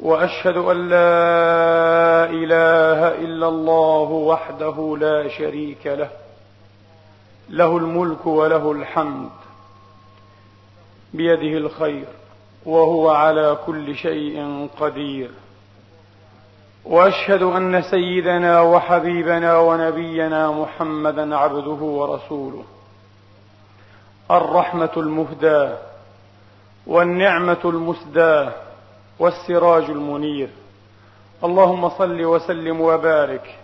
وأشهد أن لا إله إلا الله وحده لا شريك له له الملك وله الحمد بيده الخير وهو على كل شيء قدير. وأشهد أن سيدنا وحبيبنا ونبينا محمدا عبده ورسوله. الرحمة المهداة والنعمة المسداة والسراج المنير. اللهم صل وسلم وبارك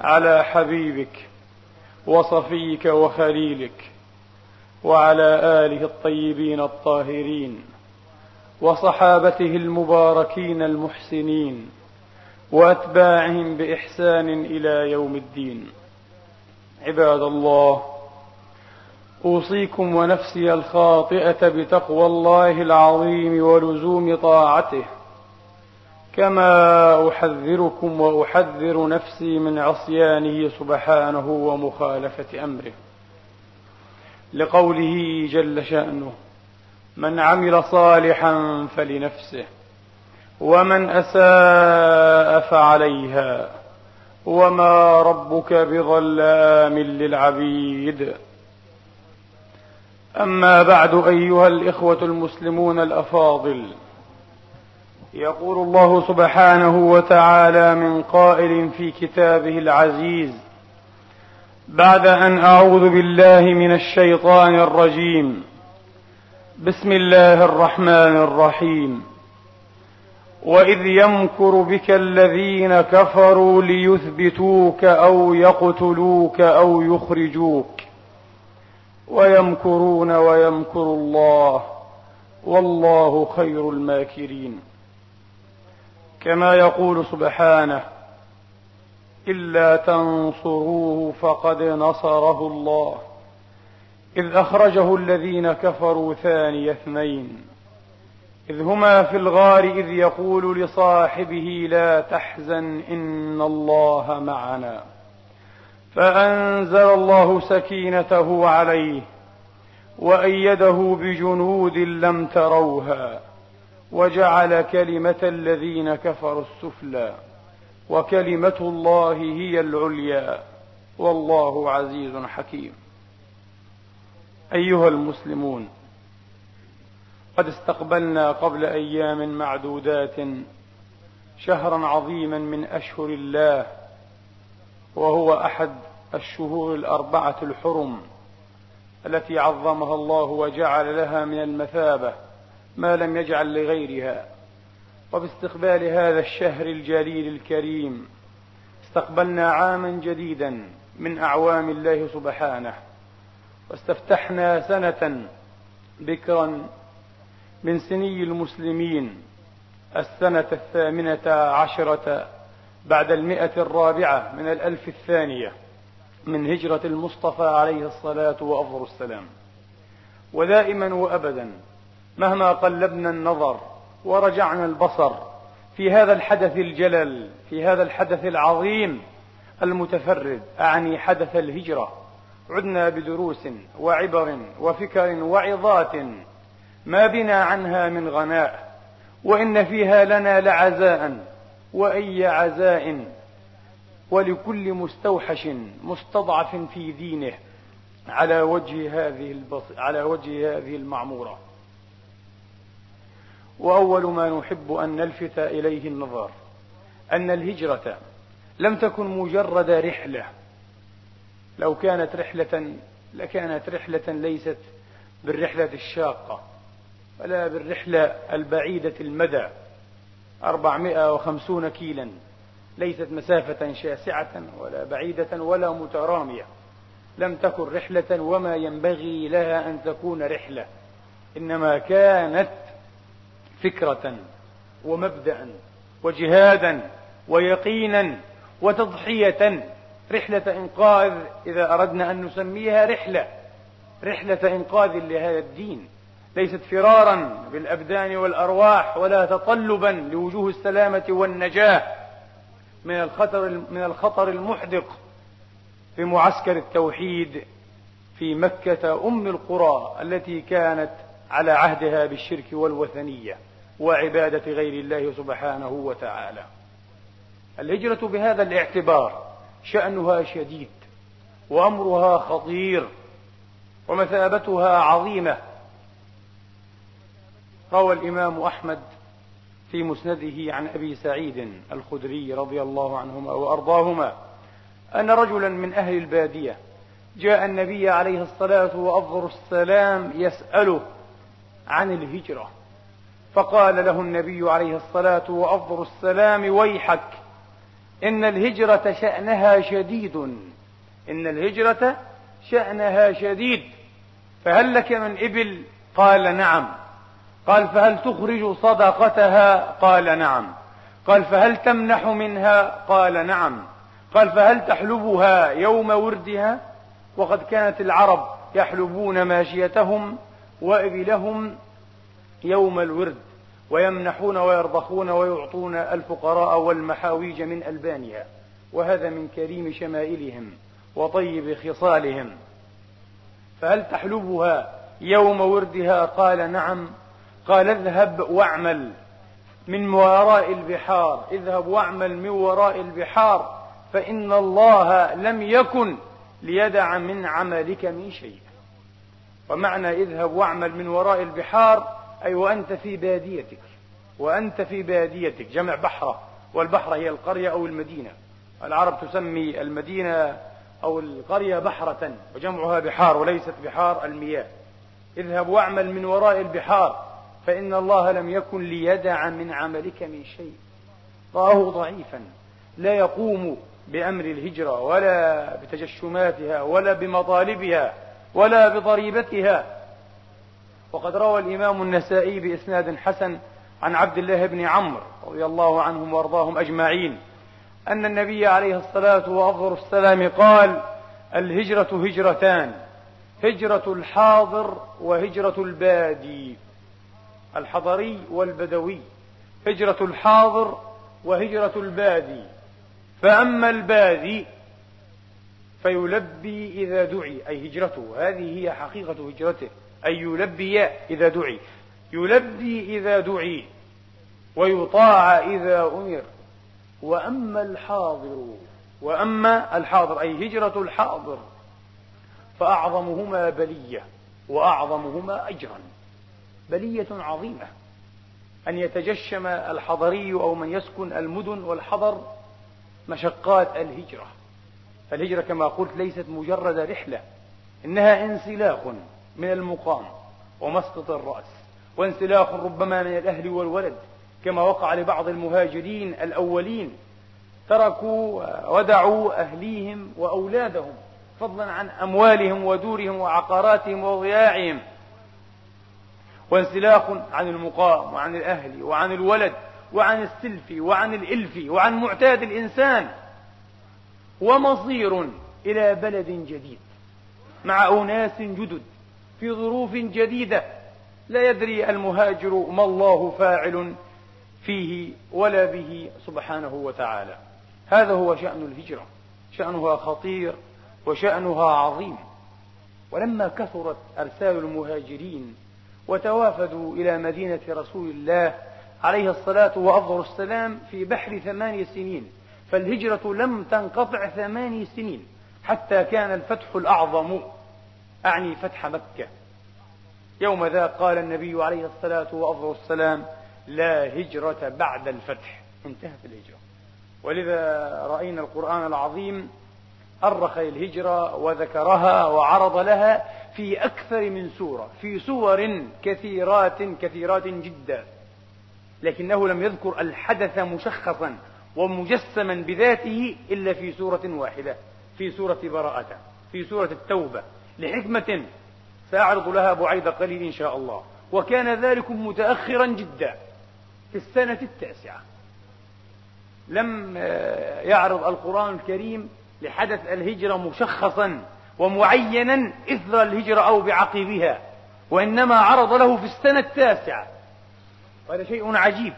على حبيبك وصفيك وخليلك وعلى آله الطيبين الطاهرين وصحابته المباركين المحسنين وأتباعهم بإحسان إلى يوم الدين. عباد الله أوصيكم ونفسي الخاطئة بتقوى الله العظيم ولزوم طاعته كما أحذركم وأحذر نفسي من عصيانه سبحانه ومخالفة أمره. لقوله جل شأنه من عمل صالحا فلنفسه ومن أساء فعليها وما ربك بظلام للعبيد. أما بعد أيها الإخوة المسلمون الأفاضل يقول الله سبحانه وتعالى من قائل في كتابه العزيز بعد أن أعوذ بالله من الشيطان الرجيم بسم الله الرحمن الرحيم وإذ يمكر بك الذين كفروا ليثبتوك أو يقتلوك أو يخرجوك. ويمكرون ويمكر الله والله خير الماكرين. كما يقول سبحانه إلا تنصروه فقد نصره الله. إذ أخرجه الذين كفروا ثاني اثنين. إذ هما في الغار إذ يقول لصاحبه لا تحزن إن الله معنا. فأنزل الله سكينته عليه وأيده بجنود لم تروها وجعل كلمة الذين كفروا السفلى وكلمة الله هي العليا والله عزيز حكيم. أيها المسلمون قد استقبلنا قبل أيام معدودات شهرا عظيما من أشهر الله وهو أحد الشهور الأربعة الحرم التي عظمها الله وجعل لها من المثابة ما لم يجعل لغيرها. وباستقبال هذا الشهر الجليل الكريم استقبلنا عاما جديدا من أعوام الله سبحانه واستفتحنا سنة بكرا من سني المسلمين السنة الثامنة عشرة بعد المئة الرابعة من الألف الثانية من هجرة المصطفى عليه الصلاة وأفضل السلام. ودائما وأبدا مهما قلبنا النظر ورجعنا البصر في هذا الحدث الجلل في هذا الحدث العظيم المتفرد أعني حدث الهجرة. عدنا بدروس وعبر وفكر وعظات ما بنا عنها من غناء وإن فيها لنا لعزاء. وأي عزاء ولكل مستوحش مستضعف في دينه على وجه هذه البص... على وجه هذه المعمورة. وأول ما نحب أن نلفت إليه النظر أن الهجرة لم تكن مجرد رحلة. لو كانت رحلة لكانت رحلة ليست بالرحلة الشاقة ولا بالرحلة البعيدة المدى. أربعمائة وخمسون كيلا. ليست مسافة شاسعة ولا بعيدة ولا مترامية. لم تكن رحلة وما ينبغي لها أن تكون رحلة. إنما كانت فكرة ومبدأ وجهادا ويقينا وتضحية. رحلة إنقاذ إذا أردنا أن نسميها رحلة رحلة إنقاذ لهذا الدين. ليست فرارا بالأبدان والأرواح ولا تطلبا لوجوه السلامة والنجاة من الخطر من الخطر المحدق في معسكر التوحيد في مكة أم القرى التي كانت على عهدها بالشرك والوثنية وعبادة غير الله سبحانه وتعالى. الهجرة بهذا الاعتبار شأنها شديد وأمرها خطير ومثابتها عظيمة روى الإمام أحمد في مسنده عن أبي سعيد الخدري رضي الله عنهما وأرضاهما أن رجلا من أهل البادية جاء النبي عليه الصلاة وأفضل السلام يسأله عن الهجرة فقال له النبي عليه الصلاة وأفضل السلام ويحك إن الهجرة شأنها شديد إن الهجرة شأنها شديد فهل لك من إبل؟ قال نعم. قال فهل تخرج صدقتها؟ قال نعم. قال فهل تمنح منها؟ قال نعم. قال فهل تحلبها يوم وردها؟ وقد كانت العرب يحلبون ماشيتهم وإبلهم يوم الورد ويمنحون ويرضخون ويعطون الفقراء والمحاويج من ألبانها وهذا من كريم شمائلهم وطيب خصالهم. فهل تحلبها يوم وردها؟ قال نعم. قال اذهب واعمل من وراء البحار اذهب واعمل من وراء البحار فإن الله لم يكن ليدع من عملك من شيء. ومعنى اذهب واعمل من وراء البحار أي وأنت في باديتك وأنت في باديتك جمع بحرة والبحرة هي القرية أو المدينة. العرب تسمي المدينة أو القرية بحرة وجمعها بحار وليست بحار المياه. اذهب واعمل من وراء البحار فإن الله لم يكن ليدع من عملك من شيء. رآه ضعيفا. لا يقوم بأمر الهجرة ولا بتجشماتها ولا بمطالبها ولا بضريبتها. وقد روى الإمام النسائي بإسناد حسن عن عبد الله بن عمرو رضي الله عنهم وأرضاهم أجمعين أن النبي عليه الصلاة وأفضل السلام قال الهجرة هجرتان هجرة الحاضر وهجرة البادي. الحضري والبدوي هجرة الحاضر وهجرة البادي. فأما البادي فيلبي إذا دعي أي هجرته هذه هي حقيقة هجرته أي يلبي إذا دعي. يلبي إذا دعي ويطاع إذا أمر. وأما الحاضر وأما الحاضر أي هجرة الحاضر فأعظمهما بلية وأعظمهما أجرا. بلية عظيمة. أن يتجشم الحضري أو من يسكن المدن والحضر مشقات الهجرة. الهجرة كما قلت ليست مجرد رحلة إنها انسلاخ من المقام ومسقط الرأس وانسلاخ ربما من الأهل والولد كما وقع لبعض المهاجرين الأولين. تركوا ودعوا أهليهم وأولادهم فضلا عن أموالهم ودورهم وعقاراتهم وضياعهم. وانسلاخ عن المقام وعن الأهل وعن الولد وعن السلف وعن الإلف وعن معتاد الإنسان ومصير إلى بلد جديد مع أناس جدد في ظروف جديدة لا يدري المهاجر ما الله فاعل فيه ولا به سبحانه وتعالى. هذا هو شأن الهجرة. شأنها خطير وشأنها عظيم. ولما كثرت أرسال المهاجرين وتوافدوا إلى مدينة رسول الله عليه الصلاة وأفضل السلام في بحر ثماني سنين فالهجرة لم تنقطع ثماني سنين حتى كان الفتح الأعظم. أعني فتح مكة. يوم ذا قال النبي عليه الصلاة وأفضل السلام لا هجرة بعد الفتح. انتهت الهجرة. ولذا رأينا القرآن العظيم أرخ الهجرة وذكرها وعرض لها في أكثر من سورة في سور كثيرات كثيرات جدا. لكنه لم يذكر الحدث مشخصا ومجسما بذاته إلا في سورة واحدة في سورة براءة في سورة التوبة. لحكمة سأعرض لها بعيد قليل إن شاء الله. وكان ذلك متأخرا جدا في السنة التاسعة. لم يعرض القرآن الكريم لحدث الهجرة مشخصا ومعينا إثر الهجرة أو بعقبها وإنما عرض له في السنة التاسعة. وهذا شيء عجيب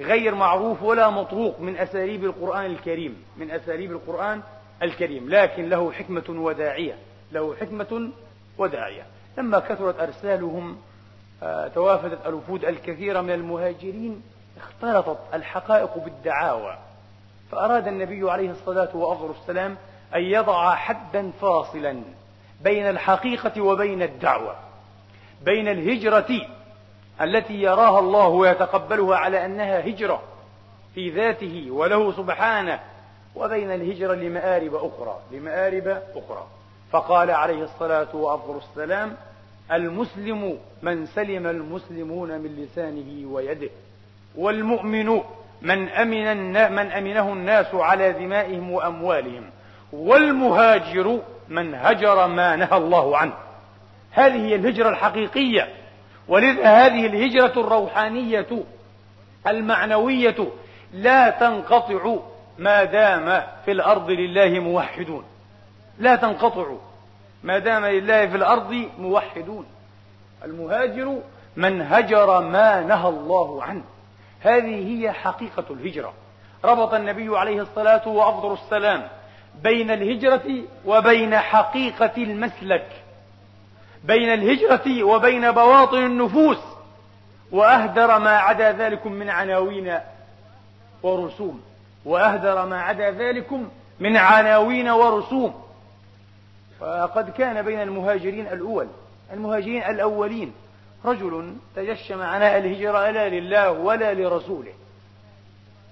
غير معروف ولا مطروق من أساليب القرآن الكريم من أساليب القرآن الكريم. لكن له حكمة وداعية له حكمة وداعية. لما كثرت أرسالهم آه، توافدت الوفود الكثيرة من المهاجرين اختلطت الحقائق بالدعاوى. فأراد النبي عليه الصلاة والسلام أن يضع حدا فاصلا بين الحقيقة وبين الدعوة بين الهجرة التي يراها الله ويتقبلها على أنها هجرة في ذاته وله سبحانه وبين الهجرة لمآرب أخرى لمآرب أخرى. فقال عليه الصلاة والسلام المسلم من سلم المسلمون من لسانه ويده والمؤمن من أمن من أمنه الناس على دمائهم وأموالهم والمهاجر من هجر ما نهى الله عنه. هذه هي الهجرة الحقيقية ولذا هذه الهجرة الروحانية المعنوية لا تنقطع ما دام في الأرض لله موحدون. لا تنقطع ما دام لله في الأرض موحدون. المهاجر من هجر ما نهى الله عنه. هذه هي حقيقة الهجرة. ربط النبي عليه الصلاة وأفضل السلام بين الهجرة وبين حقيقة المسلك بين الهجرة وبين بواطن النفوس وأهدر ما عدا ذلكم من عناوين ورسوم وأهدر ما عدا ذلكم من عناوين ورسوم. فقد كان بين المهاجرين الأول المهاجرين الأولين رجل تجشم عناء الهجرة لا لله ولا لرسوله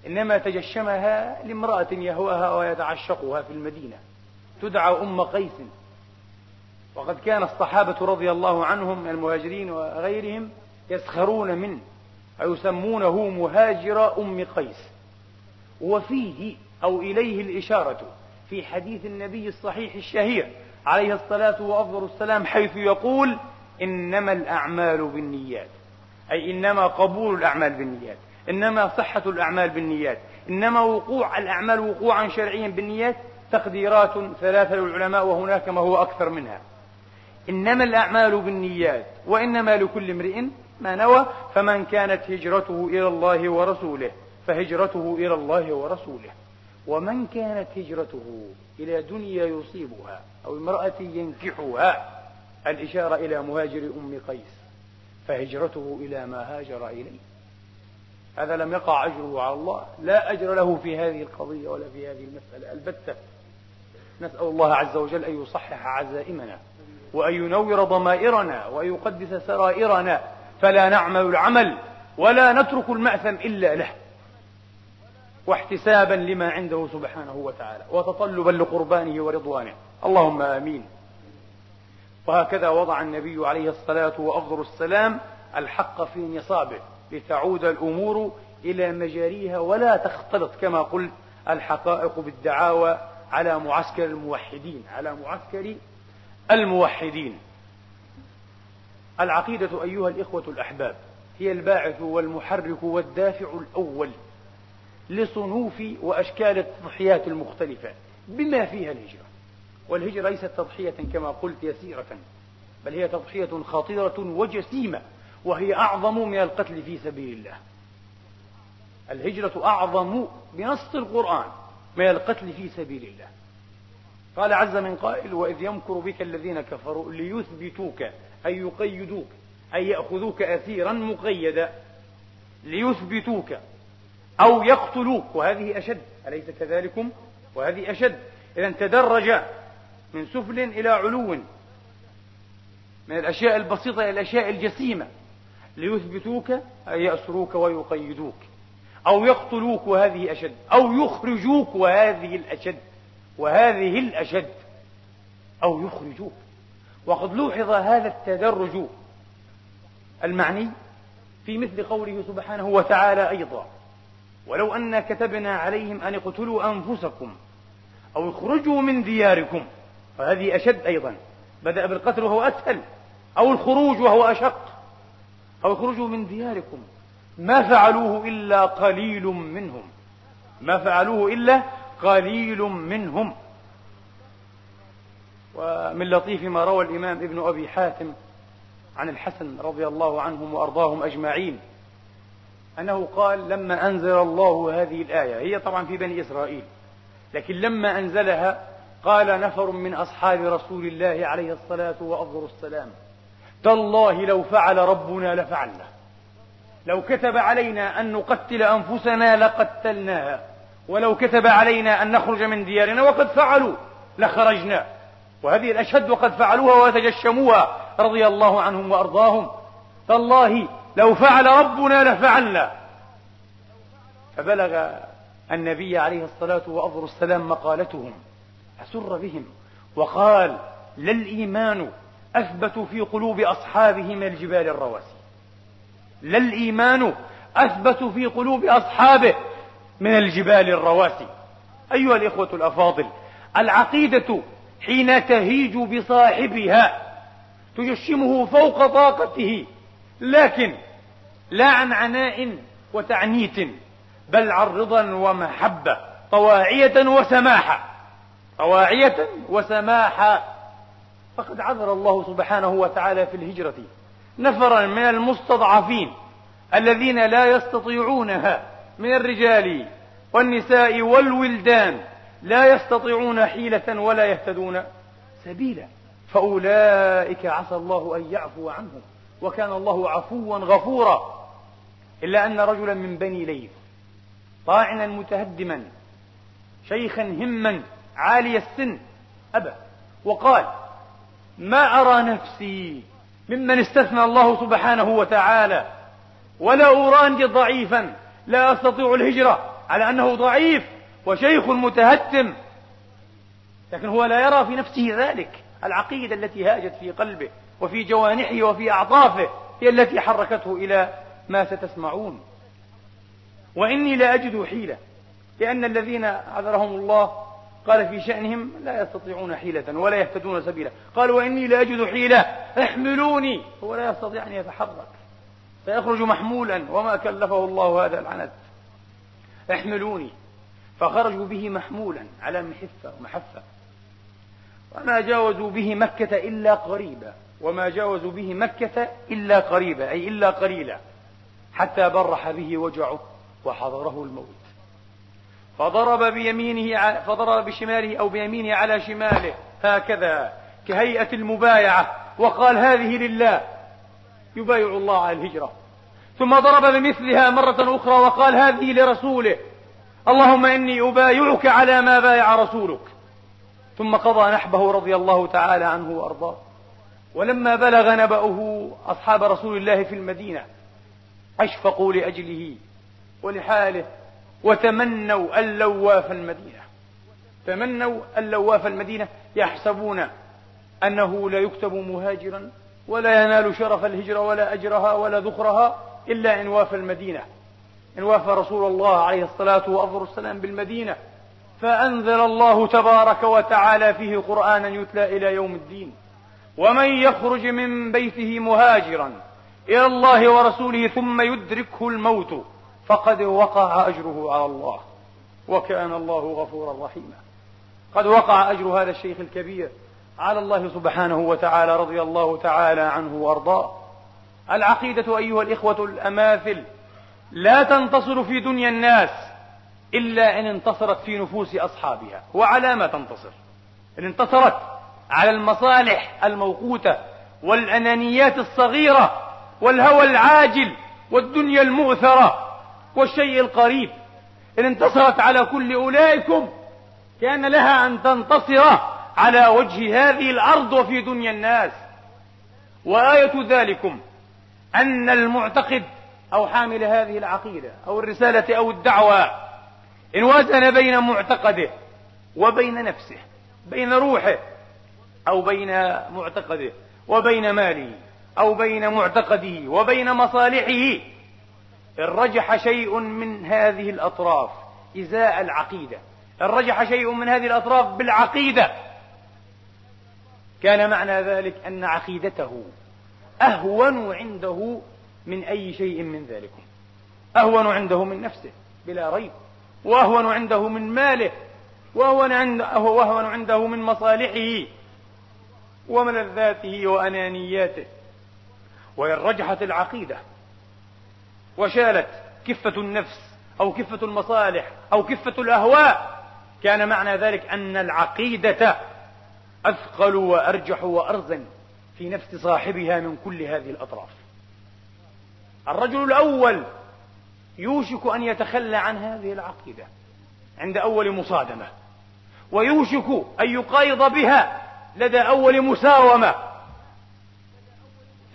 إنما تجشمها لامرأة يهواها ويتعشقها في المدينة تدعى أم قيس. وقد كان الصحابة رضي الله عنهم المهاجرين وغيرهم يسخرون منه ويسمونه مهاجر أم قيس. وفيه أو إليه الإشارة في حديث النبي الصحيح الشهير عليه الصلاة وأفضل السلام حيث يقول إنما الأعمال بالنيات. أي إنما قبول الأعمال بالنيات. إنما صحة الأعمال بالنيات. إنما وقوع الأعمال وقوعا شرعيا بالنيات تقديرات ثلاثة للعلماء وهناك ما هو أكثر منها. إنما الأعمال بالنيات وإنما لكل امرئ ما نوى فمن كانت هجرته إلى الله ورسوله فهجرته إلى الله ورسوله. ومن كانت هجرته إلى دنيا يصيبها أو امرأة ينكحها الإشارة إلى مهاجر أم قيس فهجرته إلى ما هاجر إليه. هذا لم يقع أجره على الله لا أجر له في هذه القضية ولا في هذه المسألة. البتة نسأل الله عز وجل أن يصحح عزائمنا وأن ينور ضمائرنا وأن يقدس سرائرنا فلا نعمل العمل ولا نترك المأثم إلا له. واحتسابا لما عنده سبحانه وتعالى وتطلبا لقربانه ورضوانه. اللهم آمين. وهكذا وضع النبي عليه الصلاة وأفضل السلام الحق في نصابه لتعود الأمور إلى مجاريها ولا تختلط كما قلت الحقائق بالدعاوى على معسكر الموحدين على معسكر الموحدين. العقيدة أيها الإخوة الأحباب هي الباعث والمحرك والدافع الأول لصنوف وأشكال التضحيات المختلفة بما فيها الهجرة. والهجرة ليست تضحية كما قلت يسيرة بل هي تضحية خطيرة وجسيمة وهي أعظم من القتل في سبيل الله. الهجرة أعظم بنص القرآن من القتل في سبيل الله. قال عز من قائل وإذ يمكر بك الذين كفروا ليثبتوك أي يقيدوك أي يأخذوك أسيرا مقيدا ليثبتوك أو يقتلوك. وهذه أشد أليس كذلكم؟ وهذه أشد. إذا تدرج من سفل إلى علو من الأشياء البسيطة إلى الأشياء الجسيمة. ليثبتوك أي يأسروك ويقيدوك أو يقتلوك وهذه أشد أو يخرجوك وهذه الأشد وهذه الأشد أو يخرجوك. وقد لوحظ هذا التدرج المعني في مثل قوله سبحانه وتعالى أيضا ولو أن كتبنا عليهم أن اقتلوا أنفسكم أو اخرجوا من دياركم فهذه أشد أيضا. بدأ بالقتل وهو أسهل أو الخروج وهو أشق. أو اخرجوا من دياركم. ما فعلوه إلا قليل منهم. ما فعلوه إلا قليل منهم. ومن لطيف ما روى الإمام ابن أبي حاتم عن الحسن رضي الله عنهم وأرضاهم أجمعين أنه قال لما أنزل الله هذه الآية هي طبعا في بني إسرائيل لكن لما أنزلها قال نفر من أصحاب رسول الله عليه الصلاة وأفضل السلام. تالله لو فعل ربنا لفعلنا لو كتب علينا أن نقتل أنفسنا لقتلناها. ولو كتب علينا أن نخرج من ديارنا وقد فعلوا لخرجنا. وهذه الأشد وقد فعلوها وتجشموها رضي الله عنهم وأرضاهم. تالله لو فعل ربنا لفعلنا. فبلغ النبي عليه الصلاة وأفضل السلام مقالتهم. أسر بهم وقال لا الإيمان أثبت في قلوب أصحابه من الجبال الرواسي. لا الإيمان أثبت في قلوب أصحابه من الجبال الرواسي. أيها الإخوة الأفاضل العقيدة حين تهيج بصاحبها تجشمه فوق طاقته لكن لا عن عناء وتعنيت بل عن رضا ومحبة طواعية وسماحة. طواعية وسماحة فقد عذر الله سبحانه وتعالى في الهجرة. نفرا من المستضعفين الذين لا يستطيعونها من الرجال والنساء والولدان لا يستطيعون حيلة ولا يهتدون سبيلا. فأولئك عسى الله أن يعفو عنهم وكان الله عفوا غفورا. إلا أن رجلا من بني ليث طاعنا متهدما شيخا هما عالي السن أبى. وقال ما أرى نفسي ممن استثنى الله سبحانه وتعالى ولا أراني ضعيفا لا أستطيع الهجرة على أنه ضعيف وشيخ متهتم. لكن هو لا يرى في نفسه ذلك العقيدة التي هاجت في قلبه وفي جوانحه وفي أعطافه هي التي حركته إلى ما ستسمعون. وإني لا أجد حيلة لأن الذين عذرهم الله قال في شأنهم لا يستطيعون حيلة ولا يهتدون سبيلا. قال وإني لأجد حيلة احملوني. هو لا يستطيع أن يتحرك. فيخرج محمولا وما كلفه الله هذا العنت. احملوني. فخرجوا به محمولا على محفة ومحفة وما جاوزوا به مكة إلا قريبا. وما جاوزوا به مكة إلا قريبا أي إلا قليلا. حتى برح به وجعه وحضره الموت. فضرب بيمينه فضرب بشماله أو بيمينه على شماله. هكذا كهيئة المبايعة. وقال هذه لله. يبايع الله على الهجرة. ثم ضرب بمثلها مرة أخرى وقال هذه لرسوله. اللهم إني أبايعك على ما بايع رسولك. ثم قضى نحبه رضي الله تعالى عنه وأرضاه. ولما بلغ نبأه أصحاب رسول الله في المدينة أشفقوا لأجله ولحاله. وتمنوا اللواف المدينة. تمنوا اللواف المدينة يحسبون أنه لا يكتب مهاجرا ولا ينال شرف الهجرة ولا أجرها ولا ذخرها إلا إن وافى المدينة. إن وافى رسول الله عليه الصلاة وأفضل السلام بالمدينة. فأنزل الله تبارك وتعالى فيه قرآنا يتلى إلى يوم الدين. ومن يخرج من بيته مهاجرا إلى الله ورسوله ثم يدركه الموت فقد وقع أجره على الله وكان الله غفورا رحيما. قد وقع أجر هذا الشيخ الكبير على الله سبحانه وتعالى رضي الله تعالى عنه وأرضاه. العقيدة أيها الإخوة الأماثل لا تنتصر في دنيا الناس إلا إن انتصرت في نفوس أصحابها. وعلى ما تنتصر؟ إن انتصرت على المصالح الموقوتة والأنانيات الصغيرة والهوى العاجل والدنيا المؤثرة والشيء القريب. إن انتصرت على كل أولئكم كأن لها أن تنتصر على وجه هذه الأرض وفي دنيا الناس. وآية ذلكم أن المعتقد أو حامل هذه العقيدة أو الرسالة أو الدعوة إن وزن بين معتقده وبين نفسه بين روحه أو بين معتقده وبين ماله أو بين معتقده وبين مصالحه إن رجح شيء من هذه الأطراف إزاء العقيدة. إن رجح شيء من هذه الأطراف بالعقيدة. كان معنى ذلك أن عقيدته أهون عنده من أي شيء من ذلك أهون عنده من نفسه بلا ريب. وأهون عنده من ماله. وأهون عنده, وأهون عنده من مصالحه وملذاته وأنانياته. وإن رجحت العقيدة وشالت كفة النفس أو كفة المصالح أو كفة الأهواء. كان معنى ذلك أن العقيدة أثقل وأرجح وأرزن في نفس صاحبها من كل هذه الأطراف. الرجل الأول يوشك أن يتخلى عن هذه العقيدة عند أول مصادمة ويوشك أن يقايض بها لدى أول مساومة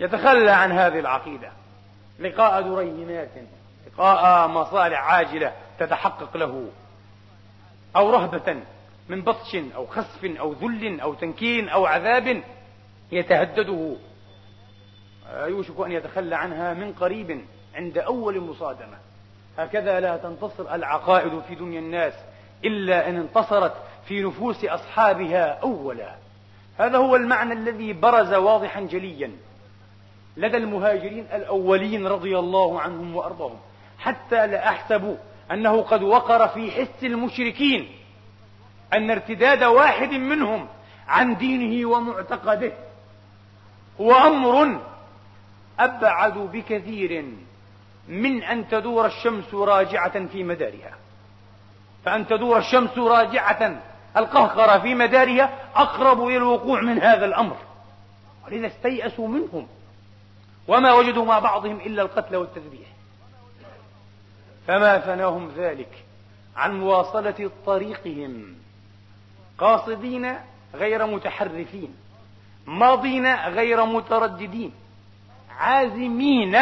يتخلى عن هذه العقيدة. لقاء دريهمات لقاء مصالح عاجلة تتحقق له أو رهبة من بطش أو خسف أو ذل أو تنكيل أو عذاب يتهدده. يوشك أن يتخلى عنها من قريب عند أول مصادمة. هكذا لا تنتصر العقائد في دنيا الناس إلا أن انتصرت في نفوس أصحابها أولا. هذا هو المعنى الذي برز واضحا جليا. لدى المهاجرين الأولين رضي الله عنهم وأرضاهم. حتى لا أحسب أنه قد وقر في حس المشركين أن ارتداد واحد منهم عن دينه ومعتقده. هو أمر أبعد بكثير من أن تدور الشمس راجعة في مدارها. فأن تدور الشمس راجعة القهقرة في مدارها أقرب إلى الوقوع من هذا الأمر. ولذا استيأسوا منهم. وما وجدوا مع بعضهم إلا القتل والتذبيح. فما فناهم ذلك عن مواصلة طريقهم قاصدين غير متحرفين ماضين غير مترددين عازمين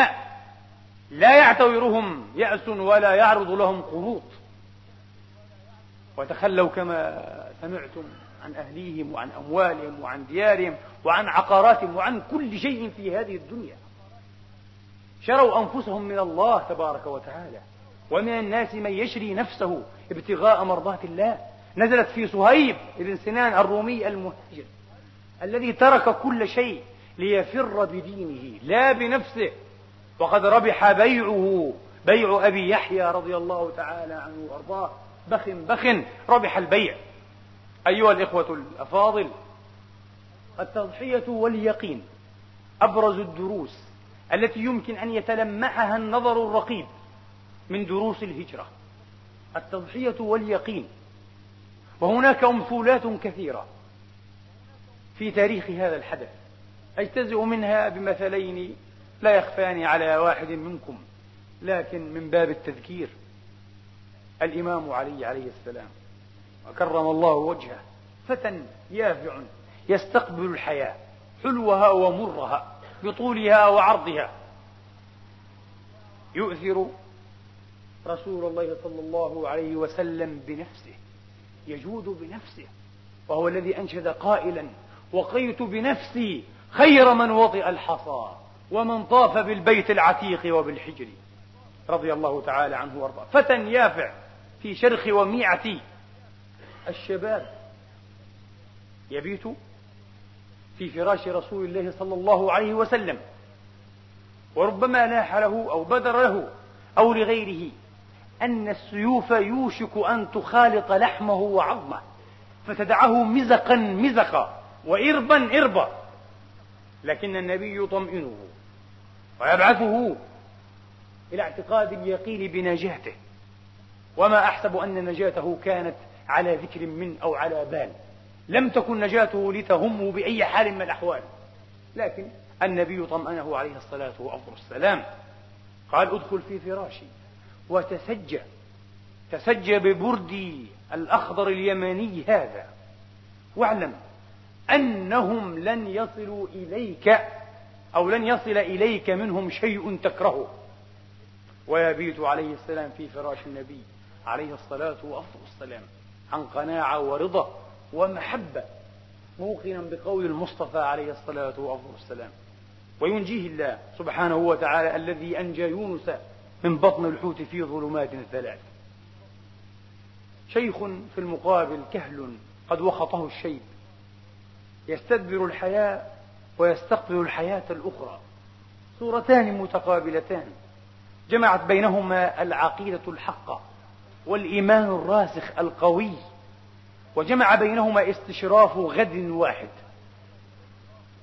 لا يعتورهم يأس ولا يعرض لهم قروط وتخلوا كما سمعتم عن أهليهم وعن أموالهم وعن ديارهم وعن عقاراتهم وعن كل شيء في هذه الدنيا. شروا أنفسهم من الله تبارك وتعالى. ومن الناس من يشري نفسه ابتغاء مرضات الله. نزلت في صهيب بن سنان الرومي المهاجر الذي ترك كل شيء ليفر بدينه لا بنفسه. وقد ربح بيعه بيع أبي يحيى رضي الله تعالى عنه وأرضاه. بخ بخ ربح البيع. أيها الإخوة الأفاضل التضحية واليقين أبرز الدروس التي يمكن أن يتلمحها النظر الرقيب من دروس الهجرة. التضحية واليقين. وهناك أمثولات كثيرة في تاريخ هذا الحدث. أجتزئ منها بمثلين لا يخفان على واحد منكم لكن من باب التذكير الإمام علي عليه السلام. وكرم الله وجهه. فتى يافع يستقبل الحياة حلوها ومرها. بطولها وعرضها. يؤثر رسول الله صلى الله عليه وسلم بنفسه. يجود بنفسه. وهو الذي أنشد قائلا وقيت بنفسي خير من وطئ الحصى ومن طاف بالبيت العتيق وبالحجر. رضي الله تعالى عنه وأرضاه. فتى يافع في شرخ وميعة الشباب يبيت في فراش رسول الله صلى الله عليه وسلم. وربما لاح له أو بدر له أو لغيره أن السيوف يوشك أن تخالط لحمه وعظمه فتدعه مزقا مزقا وإربا إربا. لكن النبي يطمئنه ويبعثه إلى اعتقاد اليقين بنجاته وما أحسب أن نجاته كانت على ذكر من أو على بال. لم تكن نجاته لتهمه بأي حال من الأحوال. لكن النبي طمأنه عليه الصلاة والسلام قال ادخل في فراشي وتسجى. تسجى ببردي الأخضر اليماني هذا. واعلم أنهم لن يصلوا إليك أو لن يصل إليك منهم شيء تكرهه. ويبيت عليه السلام في فراش النبي عليه الصلاة والسلام عن قناعة ورضا. ومحبة موقنا بقول المصطفى عليه الصلاة والسلام. وينجيه الله سبحانه وتعالى الذي أنجى يونس من بطن الحوت في ظلمات ثلاث. شيخ في المقابل كهل قد وخطه الشيب. يستدبر الحياة ويستقبل الحياة الأخرى. صورتان متقابلتان. جمعت بينهما العقيدة الحقة والإيمان الراسخ القوي وجمع بينهما استشراف غد واحد.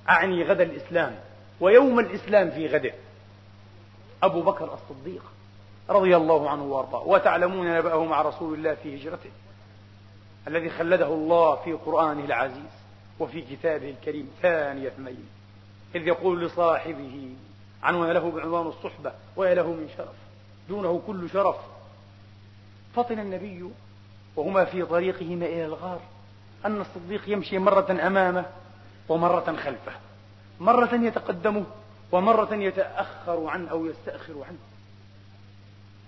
أعني غد الإسلام ويوم الإسلام في غده. أبو بكر الصديق رضي الله عنه وأرضاه. وتعلمون نبأه مع رسول الله في هجرته الذي خلده الله في قرآنه العزيز وفي كتابه الكريم ثاني اثنين. إذ يقول لصاحبه عنوان له بعنوان الصحبة ويا له من شرف. دونه كل شرف. فطن النبي وهما في طريقهما إلى الغار. أن الصديق يمشي مرة أمامه ومرة خلفه. مرة يتقدمه ومرة يتأخر عنه أو يستأخر عنه.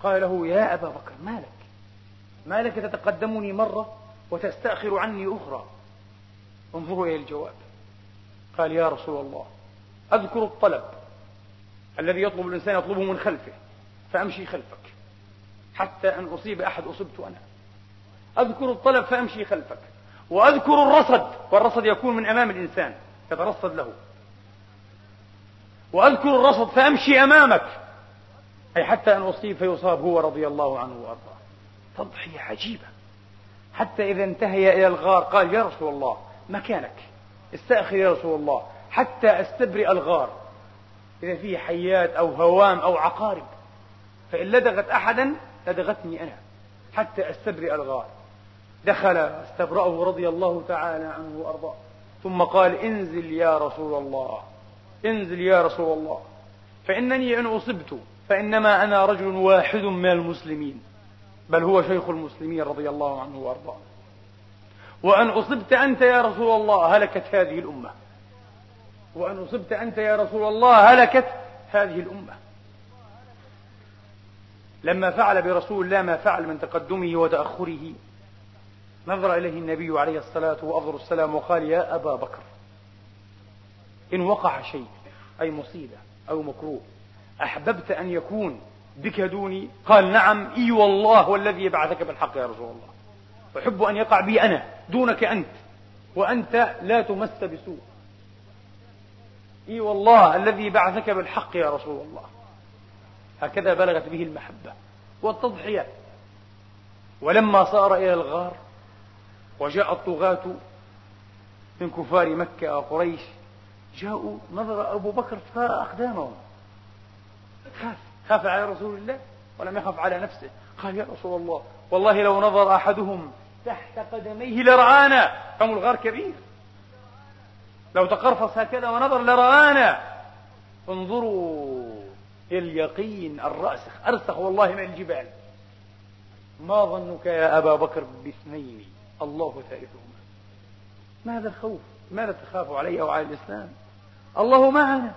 قال له يا أبا بكر ما لك؟ ما لك تتقدمني مرة وتستأخر عني أخرى؟ انظروا إلى الجواب. قال يا رسول الله أذكر الطلب الذي يطلب الإنسان يطلبه من خلفه فأمشي خلفك حتى أن أصيب أحد أصبت أنا. أذكر الطلب فأمشي خلفك. وأذكر الرصد والرصد يكون من أمام الإنسان يترصد له. وأذكر الرصد فأمشي أمامك. أي حتى أن أصيب فيصاب هو رضي الله عنه وأرضاه. تضحية عجيبة. حتى إذا انتهي إلى الغار قال يا رسول الله مكانك. استأخر يا رسول الله. حتى أستبرئ الغار. إذا فيه حيات أو هوام أو عقارب فإن لدغت أحدا لدغتني أنا. حتى أستبرئ الغار. دخل استبرأه رضي الله تعالى عنه وأرضاه. ثم قال انزل يا رسول الله انزل يا رسول الله. فإنني إن أصبت فإنما أنا رجل واحد من المسلمين بل هو شيخ المسلمين رضي الله عنه وأرضاه. وأن أصبت أنت يا رسول الله هلكت هذه الأمة. وأن أصبت أنت يا رسول الله هلكت هذه الأمة. لما فعل برسول الله ما فعل من تقدمه وتأخره. نظر إليه النبي عليه الصلاة وأفضل السلام وقال يا أبا بكر إن وقع شيء أي مصيبة أو مكروه أحببت أن يكون بك دوني؟ قال نعم إي والله والذي يبعثك بالحق يا رسول الله. أحب أن يقع بي أنا دونك أنت وأنت لا تمس بسوء. إي والله الذي بعثك بالحق يا رسول الله. هكذا بلغت به المحبة والتضحية. ولما صار إلى الغار وجاء الطغاة من كفار مكة وقريش جاءوا نظر أبو بكر فأقدامهم خاف خاف على رسول الله ولم يخف على نفسه. قال يا رسول الله والله لو نظر أحدهم تحت قدميه لرآنا. فم الغار كبير. لو تقرفص هكذا ونظر لرآنا. انظروا اليقين الرأسخ أرسخ والله من الجبال. ما ظنك يا أبا بكر بإثنين؟ الله ثالثهما ماذا الخوف؟ ماذا تخاف علي أو على الإسلام؟ الله معنا.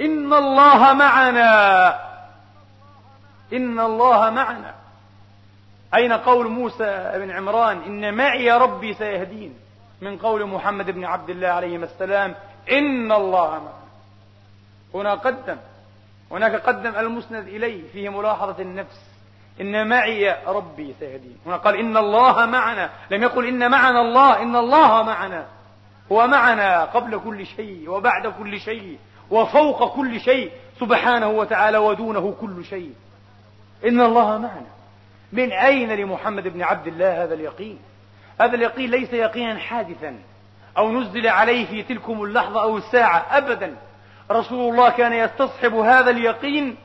إن الله معنا. إن الله معنا. أين قول موسى بن عمران؟ إن معي ربي سيهدين. من قول محمد بن عبد الله عليه السلام إن الله معنا. هنا قدم. هناك قدم المسند إليه فيه ملاحظة النفس. إن معي ربي سيهدين. هنا قال إن الله معنا. لم يقل إن معنا الله إن الله معنا. هو معنا قبل كل شيء وبعد كل شيء وفوق كل شيء. سبحانه وتعالى ودونه كل شيء. إن الله معنا. من أين لمحمد بن عبد الله هذا اليقين؟ هذا اليقين ليس يقينا حادثا أو نزل عليه في تلكم اللحظة أو الساعة أبدا. رسول الله كان يستصحب هذا اليقين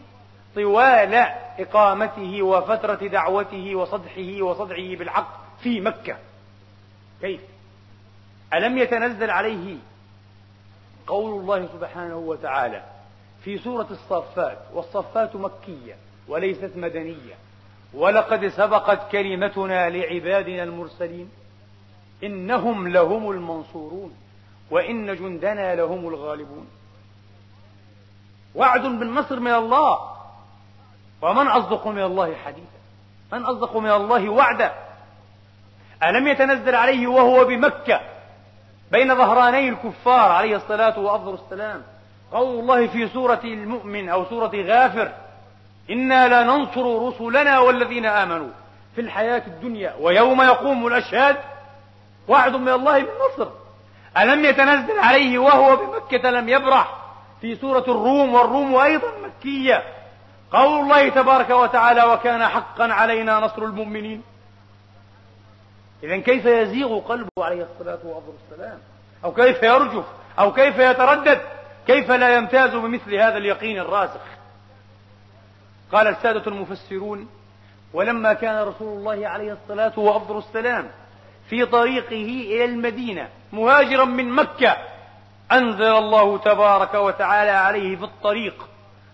طوال إقامته وفترة دعوته وصدحه وصدعه بالحق في مكة. كيف؟ ألم يتنزل عليه قول الله سبحانه وتعالى في سورة الصافات والصفات مكية وليست مدنية. ولقد سبقت كلمتنا لعبادنا المرسلين إنهم لهم المنصورون وإن جندنا لهم الغالبون. وعد بالنصر من الله ومن أصدق من الله حديثا؟ من أصدق من الله وعدا؟ ألم يتنزل عليه وهو بمكة بين ظهراني الكفار عليه الصلاة وأفضل السلام قول الله في سورة المؤمن أو سورة غافر إنا لننصر رسلنا والذين آمنوا في الحياة الدنيا ويوم يقوم الأشهاد وعد من الله بالنصر ألم يتنزل عليه وهو بمكة لم يبرح في سورة الروم والروم أيضا مكية. قول الله تبارك وتعالى وكان حقا علينا نصر المؤمنين. إذا كيف يزيغ قلبه عليه الصلاة والسلام؟ أو كيف يرجف؟ أو كيف يتردد؟ كيف لا يمتاز بمثل هذا اليقين الراسخ قال السادة المفسرون ولما كان رسول الله عليه الصلاة والسلام في طريقه إلى المدينة مهاجرا من مكة أنزل الله تبارك وتعالى عليه في الطريق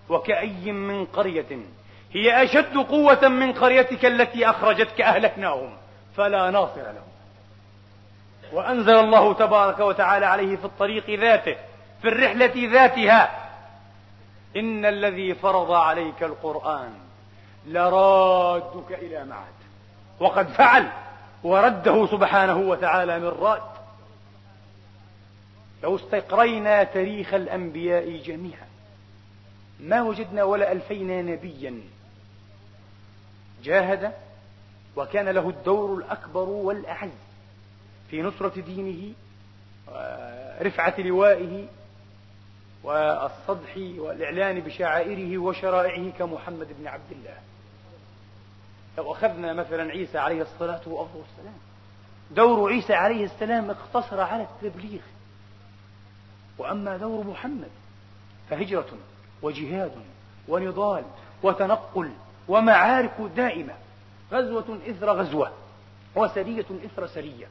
وكأي من قرية. هي أشد قوة من قريتك التي أخرجتك أهلكناهم. فلا ناصر لهم. وأنزل الله تبارك وتعالى عليه في الطريق ذاته في الرحلة ذاتها. إن الذي فرض عليك القرآن لرادك إلى معاد وقد فعل ورده سبحانه وتعالى من راد. لو استقرينا تاريخ الأنبياء جميعا. ما وجدنا ولا ألفينا نبيا. جاهد وكان له الدور الأكبر والأعز في نصرة دينه ورفعة لوائه والصدح والإعلان بشعائره وشرائعه كمحمد بن عبد الله. لو أخذنا مثلا عيسى عليه الصلاة والسلام دور عيسى عليه السلام اقتصر على التبليغ. وأما دور محمد فهجرة. وجهاد ونضال وتنقل ومعارك دائمة. غزوة إثر غزوة وسرية إثر سرية.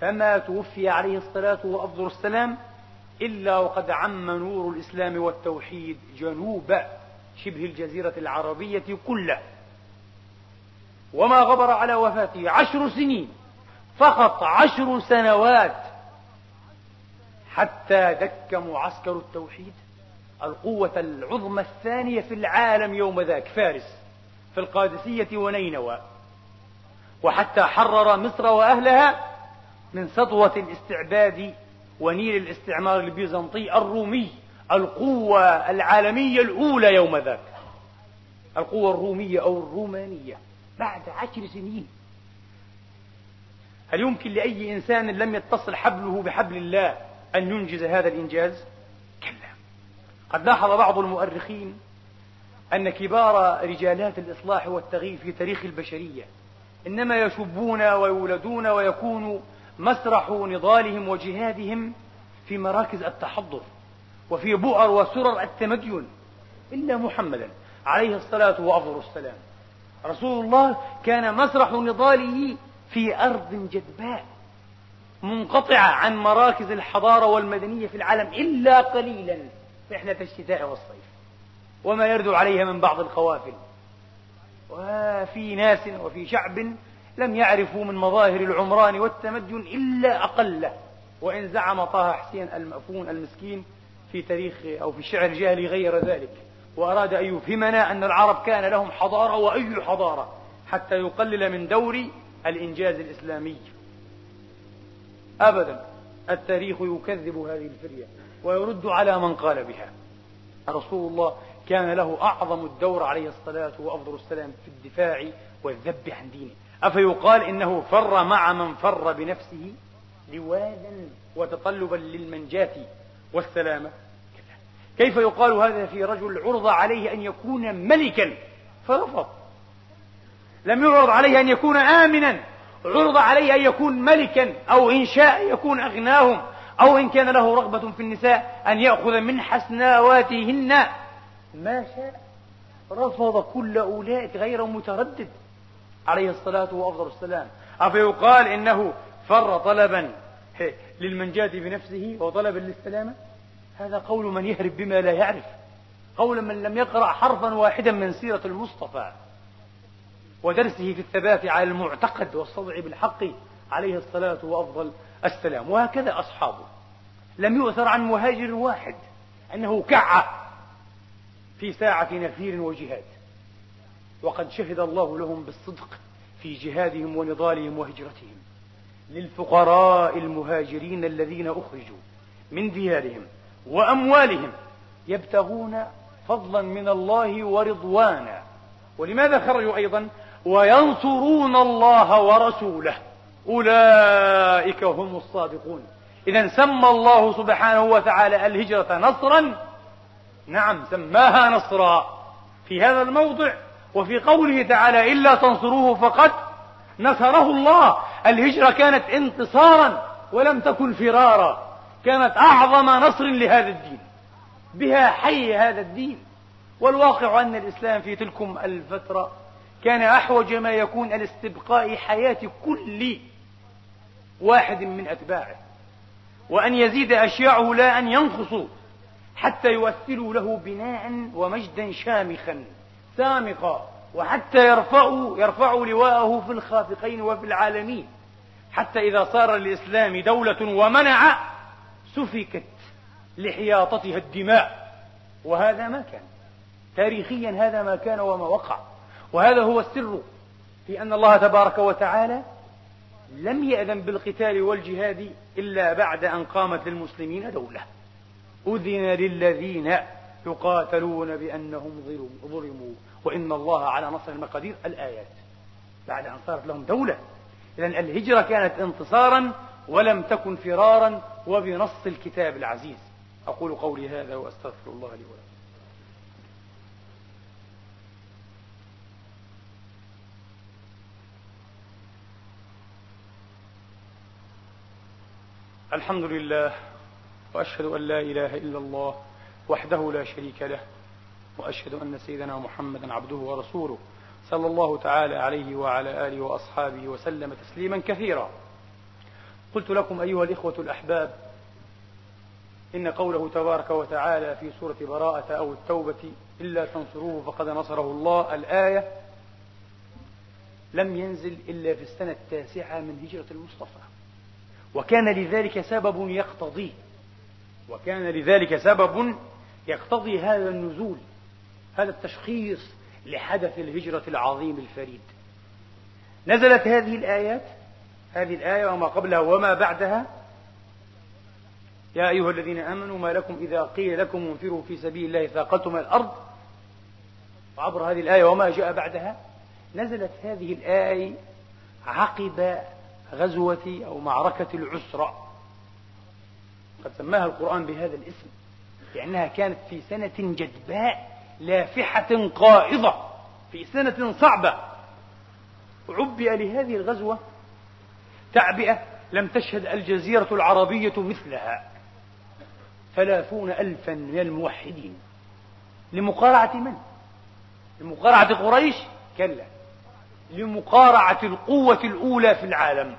فما توفي عليه الصلاة وأفضل السلام إلا وقد عم نور الإسلام والتوحيد جنوب شبه الجزيرة العربية كلها وما غبر على وفاته عشر سنين فقط عشر سنوات حتى دك معسكر التوحيد. القوة العظمى الثانية في العالم يوم ذاك فارس في القادسية ونينوى. وحتى حرر مصر وأهلها من سطوة الاستعباد ونيل الاستعمار البيزنطي الرومي القوة العالمية الأولى يوم ذاك. القوة الرومية أو الرومانية بعد عشر سنين. هل يمكن لأي إنسان لم يتصل حبله بحبل الله أن ينجز هذا الإنجاز؟ قد لاحظ بعض المؤرخين أن كبار رجالات الإصلاح والتغيير في تاريخ البشرية إنما يشبون ويولدون ويكون مسرح نضالهم وجهادهم في مراكز التحضر وفي بؤر وسرر التمدن إلا محمدا عليه الصلاة وأفضل السلام. رسول الله كان مسرح نضاله في أرض جدباء منقطعة عن مراكز الحضارة والمدنية في العالم إلا قليلا. رحلة الشتاء والصيف. وما يرد عليها من بعض القوافل وفي ناس وفي شعب لم يعرفوا من مظاهر العمران والتمدن إلا أقله وإن زعم طه حسين المأفون المسكين في تاريخ أو في الشعر الجاهلي غير ذلك. وأراد أن يفهمنا أن العرب كان لهم حضارة وأي حضارة حتى يقلل من دور الإنجاز الإسلامي. أبدا. التاريخ يكذب هذه الفرية. ويرد على من قال بها. رسول الله كان له أعظم الدور عليه الصلاة وأفضل السلام في الدفاع والذب عن دينه. أفيقال إنه فر مع من فر بنفسه لواذا وتطلبا للمنجاة والسلامة كيف يقال هذا في رجل عرض عليه أن يكون ملكا فرفض. لم يعرض عليه أن يكون آمنا. عرض عليه أن يكون ملكا أو إن شاء يكون أغناهم. أو إن كان له رغبة في النساء أن يأخذ من حسناواتهن. ما شاء رفض كل أولئك غير متردد. عليه الصلاة وأفضل السلام. أفيقال إنه فر طلبا للمنجاة بنفسه وطلبا للسلامة هذا قول من يهرب بما لا يعرف. قول من لم يقرأ حرفا واحدا من سيرة المصطفى. ودرسه في الثبات على المعتقد والصدع بالحق. عليه الصلاة وأفضل السلام وهكذا أصحابه. لم يؤثر عن مهاجر واحد أنه كع في ساعة نفير وجهاد. وقد شهد الله لهم بالصدق في جهادهم ونضالهم وهجرتهم. للفقراء المهاجرين الذين أخرجوا من ديارهم وأموالهم يبتغون فضلا من الله ورضوانا. ولماذا خرجوا أيضا؟ وينصرون الله ورسوله. أولئك هم الصادقون. إذا سمى الله سبحانه وتعالى الهجرة نصرا. نعم سماها نصرا. في هذا الموضع وفي قوله تعالى إلا تنصروه فقد نصره الله. الهجرة كانت انتصارا ولم تكن فرارا. كانت أعظم نصر لهذا الدين. بها حي هذا الدين. والواقع أن الإسلام في تلكم الفترة كان أحوج ما يكون الاستبقاء حياة كل واحد من أتباعه وأن يزيد أشياعه لا أن ينقصوا حتى يؤثروا له بناء ومجدا شامخا سامقا وحتى يرفعوا يرفعوا لواءه في الخافقين وفي العالمين حتى إذا صار للإسلام دولة ومنع سفكت لحياطتها الدماء. وهذا ما كان. تاريخيا هذا ما كان وما وقع. وهذا هو السر في أن الله تبارك وتعالى لم يأذن بالقتال والجهاد إلا بعد أن قامت للمسلمين دولة. أذن للذين يقاتلون بأنهم ظلموا وإن الله على نصر المقادير الآيات. بعد أن صارت لهم دولة. إذا الهجرة كانت انتصارا ولم تكن فرارا وبنص الكتاب العزيز. أقول قولي هذا وأستغفر الله لي ولكم. الحمد لله وأشهد أن لا إله إلا الله وحده لا شريك له وأشهد أن سيدنا محمدا عبده ورسوله صلى الله تعالى عليه وعلى آله وأصحابه وسلم تسليما كثيرا. قلت لكم أيها الإخوة الأحباب إن قوله تبارك وتعالى في سورة براءة أو التوبة إلا تنصروه فقد نصره الله الآية لم ينزل إلا في السنة التاسعة من هجرة المصطفى. وكان لذلك سبب يقتضيه وكان لذلك سبب يقتضي هذا النزول هذا التشخيص لحدث الهجرة العظيم الفريد. نزلت هذه الآيات هذه الآية وما قبلها وما بعدها. يا أيها الذين آمنوا ما لكم إذا قيل لكم انفروا في سبيل الله ثاقلتم الأرض؟ وعبر هذه الآية وما جاء بعدها نزلت هذه الآية عقب غزوة أو معركة العسرة. قد سماها القرآن بهذا الاسم لأنها كانت في سنة جدباء لافحة قائضة في سنة صعبة. عبئ لهذه الغزوة تعبئة لم تشهد الجزيرة العربية مثلها. ثلاثون ألفا من الموحدين. لمقارعة من؟ لمقارعة قريش؟ كلا. لمقارعة القوة الأولى في العالم.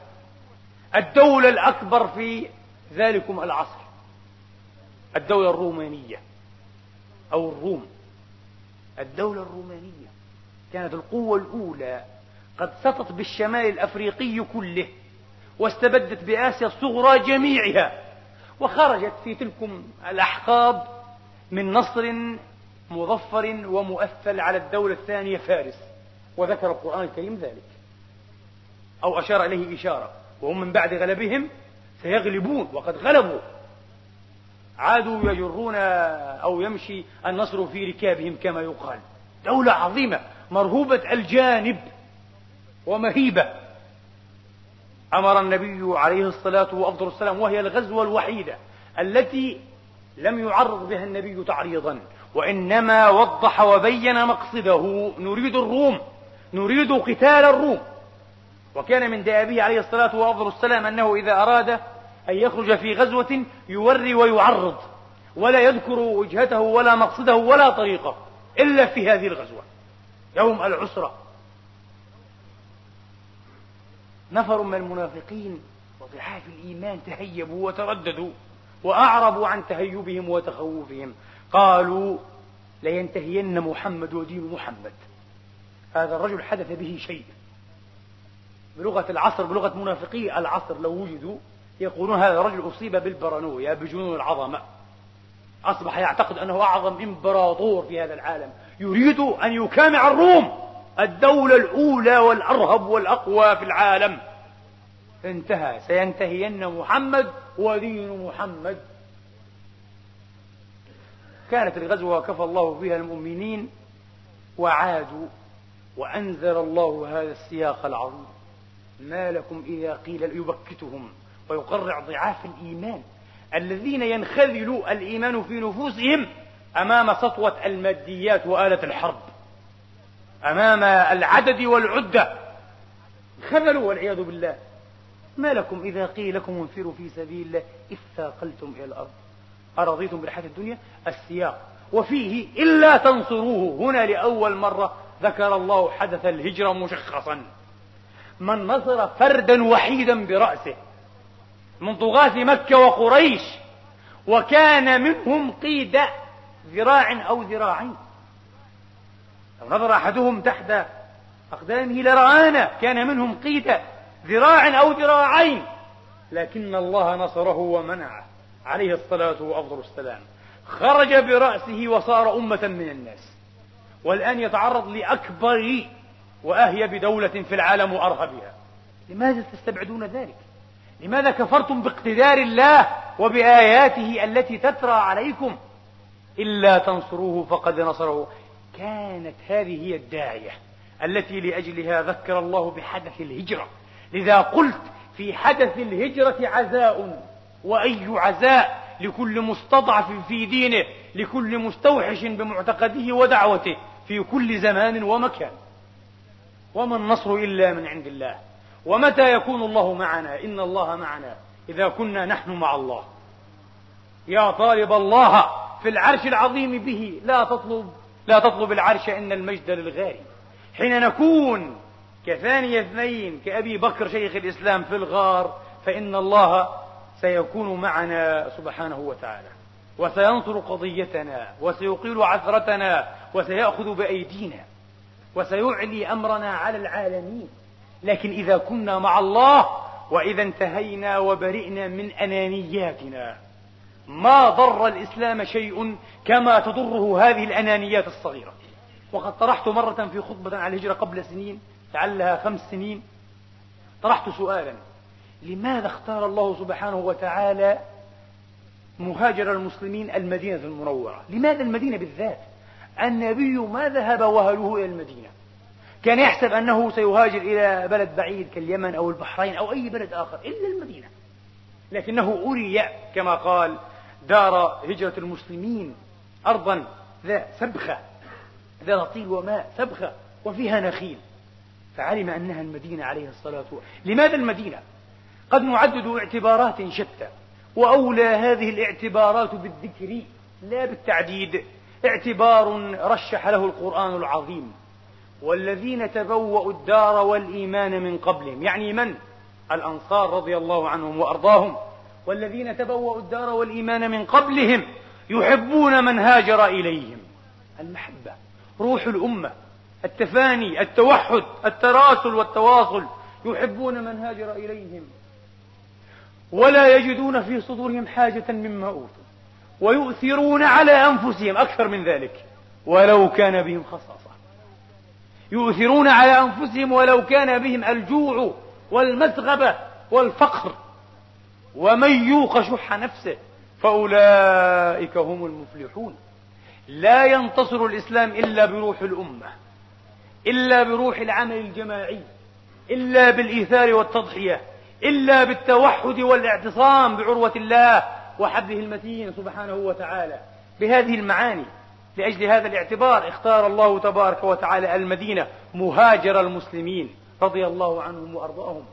الدولة الأكبر في ذلكم العصر. الدولة الرومانية. أو الروم. الدولة الرومانية. كانت القوة الأولى. قد سطت بالشمال الأفريقي كله. واستبدت بآسيا الصغرى جميعها. وخرجت في تلكم الأحقاب من نصر مظفر ومؤثل على الدولة الثانية فارس. وذكر القرآن الكريم ذلك. أو أشار إليه إشارة. وهم من بعد غلبهم سيغلبون وقد غلبوا. عادوا يجرون أو يمشي النصر في ركابهم كما يقال. دولة عظيمة مرهوبة الجانب ومهيبة. أمر النبي عليه الصلاة وأفضل السلام وهي الغزوة الوحيدة التي لم يعرض بها النبي تعريضا. وإنما وضح وبين مقصده نريد الروم. نريد قتال الروم. وكان من دابه عليه الصلاة وأفضل السلام أنه إذا أراد أن يخرج في غزوة يوري ويعرض ولا يذكر وجهته ولا مقصده ولا طريقه إلا في هذه الغزوة. يوم العسرة. نفر من المنافقين وضعاف الإيمان تهيبوا وترددوا وأعربوا عن تهيبهم وتخوفهم. قالوا لينتهين محمد ودين محمد. هذا الرجل حدث به شيء. بلغة العصر بلغة منافقي العصر لو وجدوا يقولون هذا الرجل أصيب بالبرانويا بجنون العظمة. أصبح يعتقد أنه أعظم إمبراطور في هذا العالم. يريد أن يكامع الروم الدولة الأولى والأرهب والأقوى في العالم. انتهى. سينتهين محمد ودين محمد. كانت الغزوة كفى الله فيها المؤمنين وعادوا وأنزل الله هذا السياق العظيم. ما لكم إذا قيل يبكتهم ويقرع ضعاف الإيمان. الذين ينخذل الإيمان في نفوسهم أمام سطوة الماديات وآلة الحرب. أمام العدد والعدة. خذلوا والعياذ بالله. ما لكم إذا قيل لكم انفروا في سبيل الله اثاقلتم إلى الأرض. أرضيتم بالحياة الدنيا؟ السياق. وفيه إلا تنصروه هنا لأول مرة ذكر الله حدث الهجرة مشخصا. من نصر فردا وحيدا برأسه من طغاة مكة وقريش وكان منهم قيد ذراع أو ذراعين. لو نظر أحدهم تحت أقدامه لرآنا كان منهم قيد ذراع أو ذراعين. لكن الله نصره ومنعه. عليه الصلاة وأفضل السلام خرج برأسه وصار أمة من الناس. والآن يتعرض لأكبر وأهيب دولة في العالم وأرهبها. لماذا تستبعدون ذلك؟ لماذا كفرتم باقتدار الله وبآياته التي تترى عليكم؟ إلا تنصروه فقد نصره كانت هذه هي الداعية التي لأجلها ذكر الله بحدث الهجرة. لذا قلت في حدث الهجرة عزاء. وأي عزاء؟ لكل مستضعف في دينه لكل مستوحش بمعتقده ودعوته. في كل زمان ومكان. وما النصر إلا من عند الله. ومتى يكون الله معنا؟ إن الله معنا. إذا كنا نحن مع الله. يا طالب الله في العرش العظيم به. لا تطلب لا تطلب العرش إن المجد للغاري حين نكون كثاني اثنين كأبي بكر شيخ الإسلام في الغار فإن الله سيكون معنا سبحانه وتعالى. وسينصر قضيتنا وسيقيل عثرتنا وسيأخذ بأيدينا وسيعلي أمرنا على العالمين. لكن إذا كنا مع الله وإذا انتهينا وبرئنا من أنانياتنا ما ضر الإسلام شيء كما تضره هذه الأنانيات الصغيرة. وقد طرحت مرة في خطبة عن الهجرة قبل سنين لعلها خمس سنين. طرحت سؤالا لماذا اختار الله سبحانه وتعالى مهاجر المسلمين المدينة المنورة. لماذا المدينة بالذات؟ النبي ما ذهب وهله إلى المدينة. كان يحسب أنه سيهاجر إلى بلد بعيد كاليمن أو البحرين أو أي بلد آخر إلا المدينة. لكنه أري كما قال دار هجرة المسلمين أرضا ذا سبخة ذا طيل وماء سبخة وفيها نخيل. فعلم أنها المدينة عليه الصلاة والسلام. لماذا المدينة؟ قد نعدد اعتبارات شتى. وأولى هذه الاعتبارات بالذكر لا بالتعديد. اعتبار رشح له القرآن العظيم. والذين تبوأوا الدار والإيمان من قبلهم يعني من؟ الأنصار رضي الله عنهم وأرضاهم. والذين تبوأوا الدار والإيمان من قبلهم يحبون من هاجر إليهم. المحبة روح الأمة التفاني التوحد التراسل والتواصل يحبون من هاجر إليهم. ولا يجدون في صدورهم حاجة مما أوتوا ويؤثرون على أنفسهم أكثر من ذلك ولو كان بهم خصاصة. يؤثرون على أنفسهم ولو كان بهم الجوع والمسغبة والفقر. ومن يوق شح نفسه فأولئك هم المفلحون. لا ينتصر الإسلام إلا بروح الأمة إلا بروح العمل الجماعي إلا بالإيثار والتضحية. إلا بالتوحد والاعتصام بعروة الله وحبله المتين سبحانه وتعالى. بهذه المعاني لأجل هذا الاعتبار اختار الله تبارك وتعالى المدينة مهاجر المسلمين رضي الله عنهم وأرضاهم.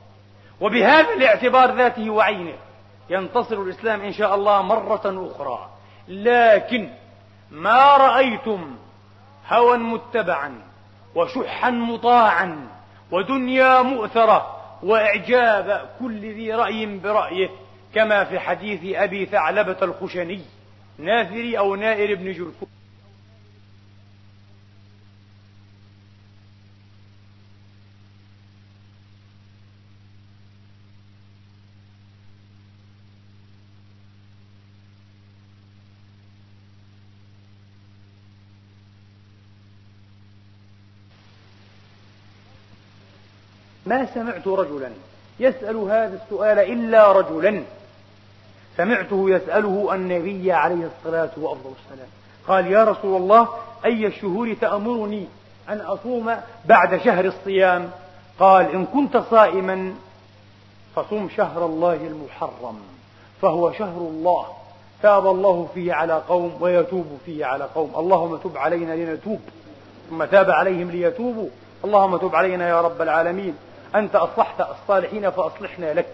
وبهذا الاعتبار ذاته وعينه ينتصر الإسلام إن شاء الله مرة أخرى. لكن ما رأيتم هوى متبعا وشحا مطاعا ودنيا مؤثرة وإعجاب كل ذي رأي برأيه كما في حديث أبي ثعلبة الخشني ناثري أو نائر بن جرثوم ما سمعت رجلا يسأل هذا السؤال إلا رجلا. سمعته يسأله النبي عليه الصلاة وأفضل السلام. قال يا رسول الله أي الشهور تأمرني أن أصوم بعد شهر الصيام؟ قال إن كنت صائما فصوم شهر الله المحرم فهو شهر الله. تاب الله فيه على قوم ويتوب فيه على قوم. اللهم تب علينا لنتوب ثم تاب عليهم ليتوبوا. اللهم تب علينا يا رب العالمين. أنت أصلحت الصالحين فأصلحنا لك.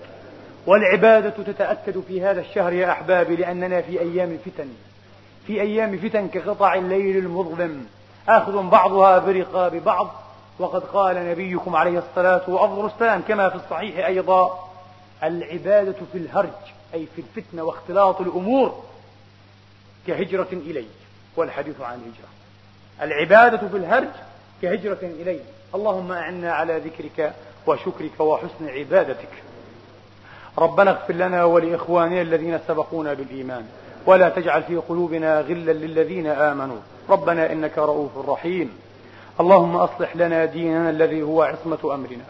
والعبادة تتأكد في هذا الشهر يا أحبابي لأننا في أيام فتن. في أيام فتن كقطع الليل المظلم. آخذ بعضها برقاب بعض. وقد قال نبيكم عليه الصلاة وأفضل السلام كما في الصحيح أيضا. العبادة في الهرج أي في الفتنة واختلاط الأمور كهجرة إلي. والحديث عن الهجرة. العبادة في الهرج كهجرة إلي. اللهم أعنا على ذكرك. وشكرك وحسن عبادتك. ربنا اغفر لنا ولإخواننا الذين سبقونا بالإيمان ولا تجعل في قلوبنا غلا للذين آمنوا. ربنا إنك رؤوف رحيم. اللهم أصلح لنا ديننا الذي هو عصمة أمرنا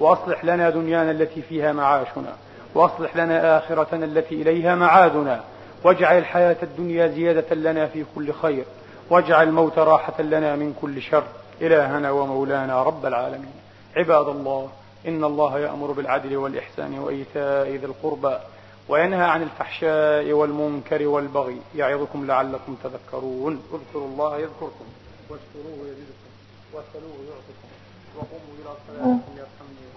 وأصلح لنا دنيانا التي فيها معاشنا وأصلح لنا آخرتنا التي إليها معادنا. واجعل الحياة الدنيا زيادة لنا في كل خير واجعل الموت راحة لنا من كل شر. إلهنا ومولانا رب العالمين. عباد الله إن الله يأمر بالعدل والإحسان وإيتاء ذي القربى وينهى عن الفحشاء والمنكر والبغي يعظكم لعلكم تذكرون. اذكروا الله يذكركم واشكروه يزدكم واسألوه يعطكم وقوموا إلى صلاتكم يرحمني